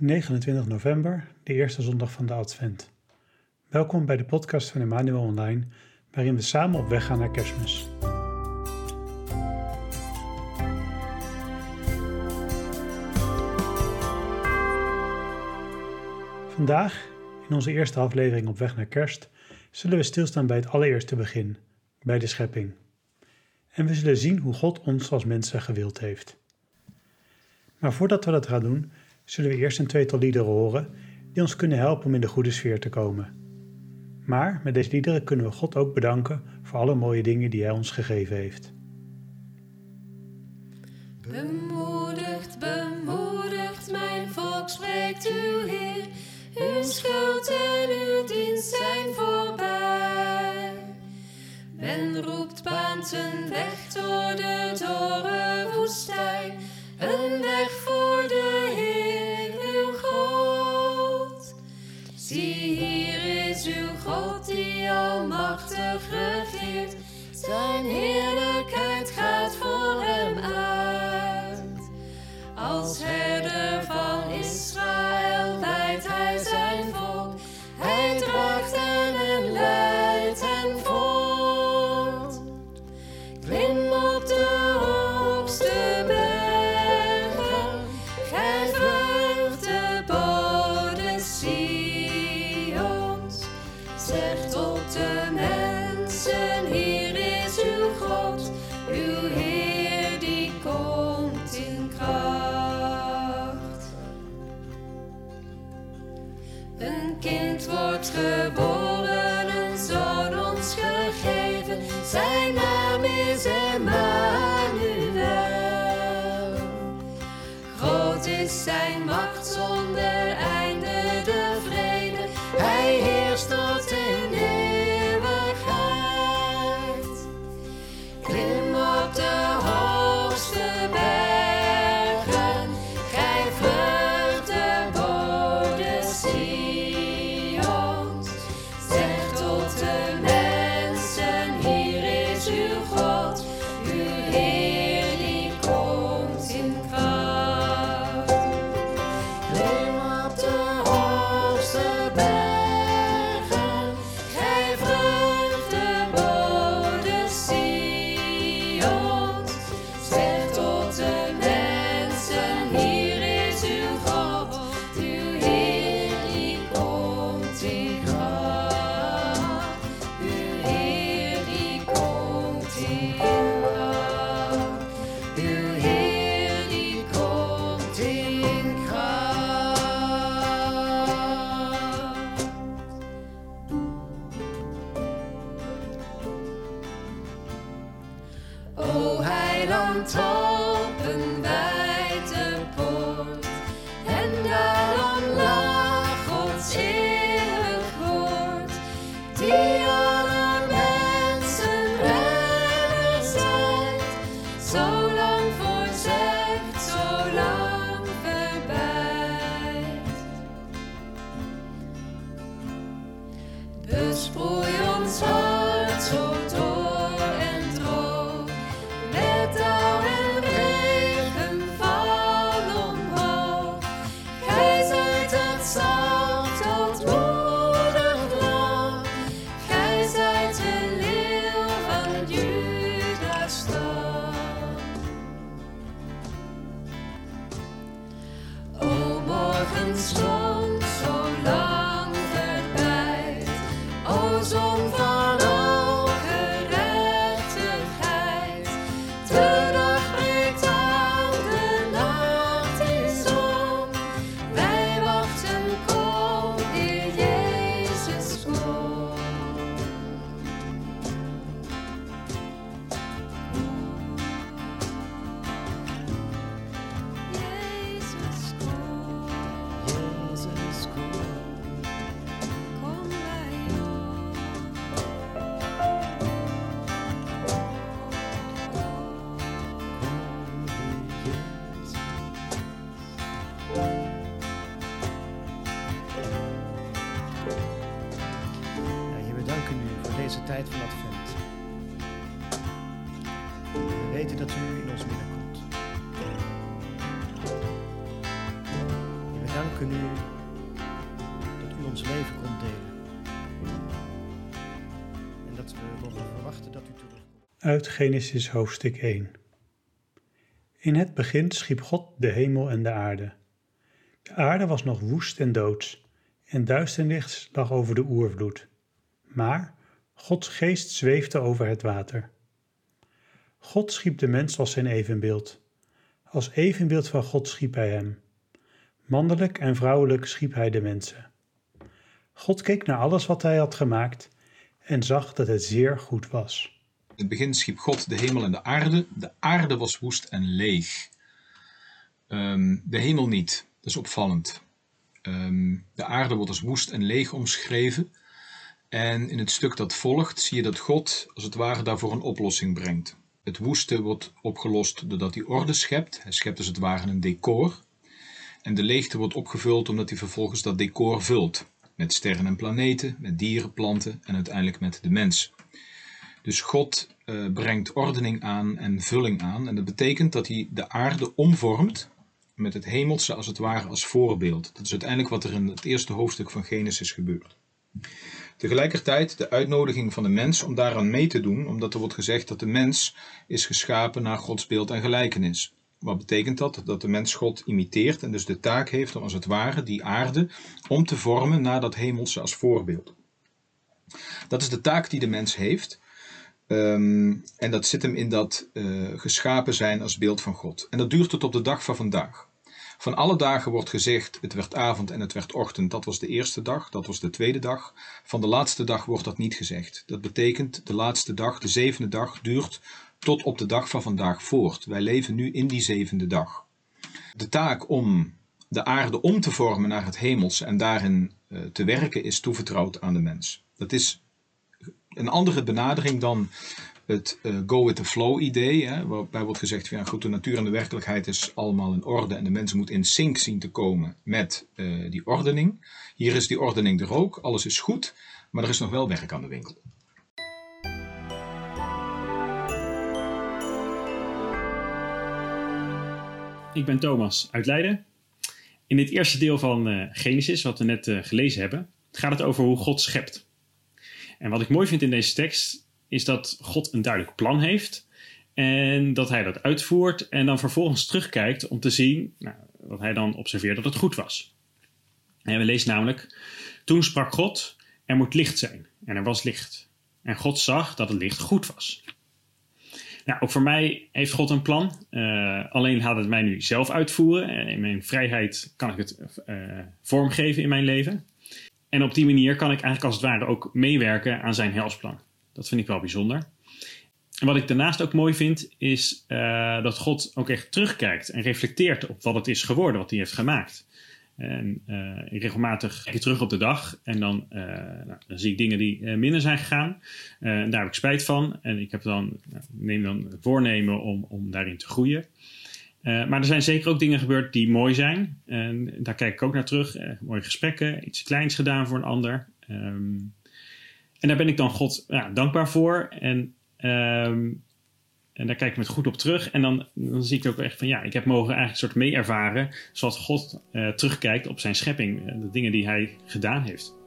29 november, de eerste zondag van de Advent. Welkom bij de podcast van Emmanuel Online, waarin we samen op weg gaan naar Kerstmis. Vandaag, in onze eerste aflevering op weg naar Kerst, zullen we stilstaan bij het allereerste begin, bij de schepping. En we zullen zien hoe God ons als mensen gewild heeft. Maar voordat we dat gaan doen, zullen we eerst een tweetal liederen horen die ons kunnen helpen om in de goede sfeer te komen. Maar met deze liederen kunnen we God ook bedanken voor alle mooie dingen die Hij ons gegeven heeft. Bemoedigt, bemoedigt mijn volk, spreekt uw Heer. Uw schuld en uw dienst zijn voorbij. Men roept baant een weg door de dorre woestijn. Een weg Zie, hier is uw God die almachtig regeert. Zijn heerlijkheid gaat voor hem uit. Als herder van Een kind wordt geboren, O heiland, open wijde poort. En daarom laag Gods eeuwig woord. Die alle mensen redder zijt. Zo lang voorzegt, zo lang verbijt. Besproei ons hart dat u in ons midden komt. Heer, we danken u dat u ons leven komt delen. En dat we mogen verwachten dat u terugkomt. Uit Genesis hoofdstuk 1. In het begin schiep God de hemel en de aarde. De aarde was nog woest en doods, en duisternis lag over de oervloed. Maar Gods geest zweefde over het water. God schiep de mens als zijn evenbeeld. Als evenbeeld van God schiep hij hem. Mannelijk en vrouwelijk schiep hij de mensen. God keek naar alles wat hij had gemaakt en zag dat het zeer goed was. In het begin schiep God de hemel en de aarde. De aarde was woest en leeg. Ehm, de hemel niet. Dat is opvallend. Ehm, de aarde wordt als woest en leeg omschreven. En in het stuk dat volgt zie je dat God als het ware daarvoor een oplossing brengt. Het woeste wordt opgelost doordat hij orde schept. Hij schept als het ware een decor. En de leegte wordt opgevuld omdat hij vervolgens dat decor vult. Met sterren en planeten, met dieren, planten en uiteindelijk met de mens. Dus God eh, brengt ordening aan en vulling aan. En dat betekent dat hij de aarde omvormt met het hemelse als het ware als voorbeeld. Dat is uiteindelijk wat er in het eerste hoofdstuk van Genesis gebeurt. Tegelijkertijd de uitnodiging van de mens om daaraan mee te doen, omdat er wordt gezegd dat de mens is geschapen naar Gods beeld en gelijkenis. Wat betekent dat? Dat de mens God imiteert en dus de taak heeft om als het ware die aarde om te vormen naar dat hemelse als voorbeeld. Dat is de taak die de mens heeft. Ehm, en dat zit hem in dat eh, geschapen zijn als beeld van God. En dat duurt tot op de dag van vandaag. Van alle dagen wordt gezegd, het werd avond en het werd ochtend. Dat was de eerste dag, dat was de tweede dag. Van de laatste dag wordt dat niet gezegd. Dat betekent, de laatste dag, de zevende dag, duurt tot op de dag van vandaag voort. Wij leven nu in die zevende dag. De taak om de aarde om te vormen naar het hemelse en daarin eh, te werken is toevertrouwd aan de mens. Dat is een andere benadering dan het eh, go with the flow idee, hè, waarbij wordt gezegd van ja, goed, de natuur en de werkelijkheid is allemaal in orde en de mens moet in sync zien te komen met eh, die ordening. Hier is die ordening er ook, alles is goed, maar er is nog wel werk aan de winkel. Ik ben Thomas uit Leiden. In dit eerste deel van eh, Genesis, wat we net gelezen hebben, gaat het over hoe God schept. En wat ik mooi vind in deze tekst is dat God een duidelijk plan heeft en dat hij dat uitvoert en dan vervolgens terugkijkt om te zien nou, dat hij dan observeert dat het goed was. En we lezen namelijk: Toen sprak God: Er moet licht zijn. En er was licht. En God zag dat het licht goed was. Nou, ook voor mij heeft God een plan. Uh, alleen gaat het mij nu zelf uitvoeren. En in mijn vrijheid kan ik het uh, vormgeven in mijn leven. En op die manier kan ik eigenlijk als het ware ook meewerken aan zijn helsplan. Dat vind ik wel bijzonder. En wat ik daarnaast ook mooi vind, is uh, dat God ook echt terugkijkt en reflecteert op wat het is geworden, wat hij heeft gemaakt. En ik regelmatig kijk terug op de dag en dan, uh, nou, dan zie ik dingen die minder zijn gegaan. en daar heb ik spijt van. En ik heb dan, nou, neem dan voornemen om, om daarin te groeien. maar er zijn zeker ook dingen gebeurd die mooi zijn. En daar kijk ik ook naar terug. mooie gesprekken, iets kleins gedaan voor een ander. Um, en daar ben ik dan God ja, dankbaar voor. En um, en daar kijk ik met goed op terug. En dan, dan zie ik ook echt van ja, ik heb mogen eigenlijk een soort mee ervaren. Zoals God uh, terugkijkt op zijn schepping. Uh, de dingen die hij gedaan heeft.